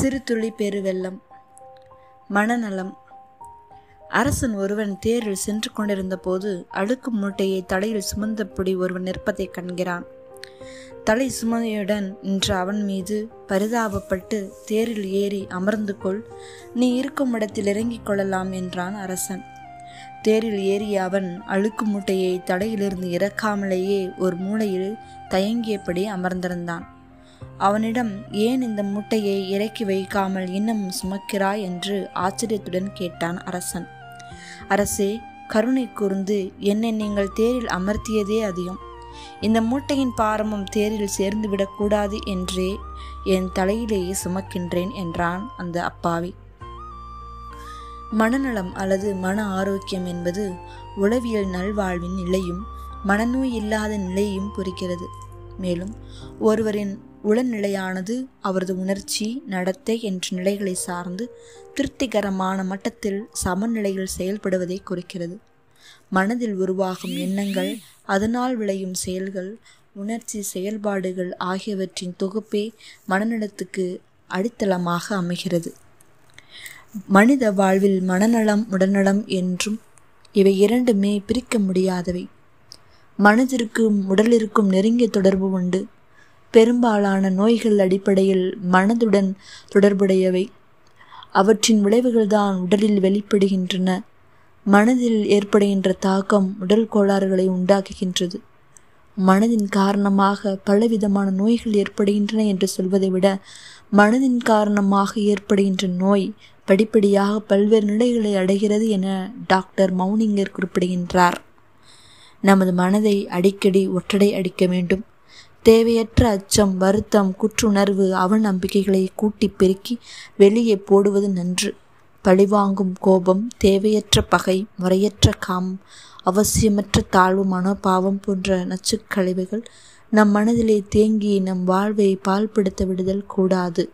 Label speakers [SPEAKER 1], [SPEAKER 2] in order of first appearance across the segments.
[SPEAKER 1] சிறுதுளி பெருவெள்ளம் மனநலம். அரசன் ஒருவன் தேரில் சென்று கொண்டிருந்த போது அழுக்கு மூட்டையை தலையில் சுமந்தபடி ஒருவன் நிற்பதை கண்கிறான். தலை சுமையுடன் நின்ற அவன் மீது பரிதாபப்பட்டு தேரில் ஏறி அமர்ந்து கொள் நீ இருக்கும் இடத்தில் இறங்கிக் கொள்ளலாம் என்றான் அரசன். தேரில் ஏறிய அவன் அழுக்கு மூட்டையை தலையிலிருந்து இறக்காமலேயே ஒரு மூலையில் தயங்கியபடி அமர்ந்திருந்தான். அவனிடம் ஏன் இந்த மூட்டையை இறக்கி வைக்காமல் இன்னும் சுமக்கிறாய்? என்று ஆச்சரியத்துடன் கேட்டான் அரசன். அரசே கருணை கூர்ந்து என்னை நீங்கள் தேரில் அமர்த்தியதே அதிகம். இந்த மூட்டையின் பாரமும் தேரில் சேர்ந்து விடக்கூடாது என்றே என் தலையிலேயே சுமக்கின்றேன் என்றான் அந்த அப்பாவி. மனநலம் அல்லது மன ஆரோக்கியம் என்பது உளவியல் நல்வாழ்வின் நிலையும் மனநோய் இல்லாத நிலையையும் குறிக்கிறது. மேலும் ஒருவரின் உளநிலையானது அவரது உணர்ச்சி நடத்தை என்ற நிலைகளை சார்ந்து திருப்திகரமான மட்டத்தில் சமநிலையில் செயல்படுவதை குறிக்கிறது. மனதில் உருவாகும் எண்ணங்கள் அதனால் விளையும் செயல்கள் உணர்ச்சி செயல்பாடுகள் ஆகியவற்றின் தொகுப்பே மனநலத்துக்கு அடித்தளமாக அமைகிறது. மனித வாழ்வில் மனநலம் உடல்நலம் என்றும் இவை இரண்டுமே பிரிக்க முடியாதவை. மனதிற்கும் உடலிற்கும் நெருங்கிய தொடர்பு உண்டு. பெரும்பாலான நோய்கள் அடிப்படையில் மனதுடன் தொடர்புடையவை. அவற்றின் விளைவுகள்தான் உடலில் வெளிப்படுகின்றன. மனதில் ஏற்படுகின்ற தாக்கம் உடல் கோளாறுகளை உண்டாக்குகின்றது. மனதின் காரணமாக பலவிதமான நோய்கள் ஏற்படுகின்றன என்று சொல்வதை விட மனதின் காரணமாக ஏற்படுகின்ற நோய் படிப்படியாக பல்வேறு நிலைகளை அடைகிறது என டாக்டர் மௌனிங்கர் குறிப்பிடுகின்றார். நமது மனதை அடிக்கடி ஒற்றடை அடிக்க வேண்டும். தேவையற்ற அச்சம் வருத்தம் குற்றுணர்வு அவநம்பிக்கைகளை கூட்டி பெருக்கி வெளியே போடுவது நன்று. பழிவாங்கும் கோபம் தேவையற்ற பகை முறையற்ற காமம் அவசியமற்ற தாழ்வு மனோபாவம் போன்ற நச்சுக்கழிவுகள் நம் மனதிலே தேங்கி நம் வாழ்வை பால்படுத்த விடுதல் கூடாது.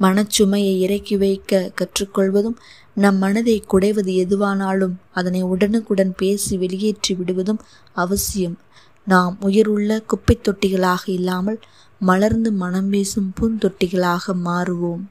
[SPEAKER 1] மனச்சுமையை இறக்கி வைக்க கற்றுக்கொள்வதும் நம் மனதை குடைவது எதுவானாலும் அதனை உடனுக்குடன் பேசி வெளியேற்றி விடுவதும் அவசியம். நாம் உயிருள்ள குப்பைத் தொட்டிகளாக இல்லாமல் மலர்ந்து மனம் வீசும் பூந்தொட்டிகளாக மாறுவோம்.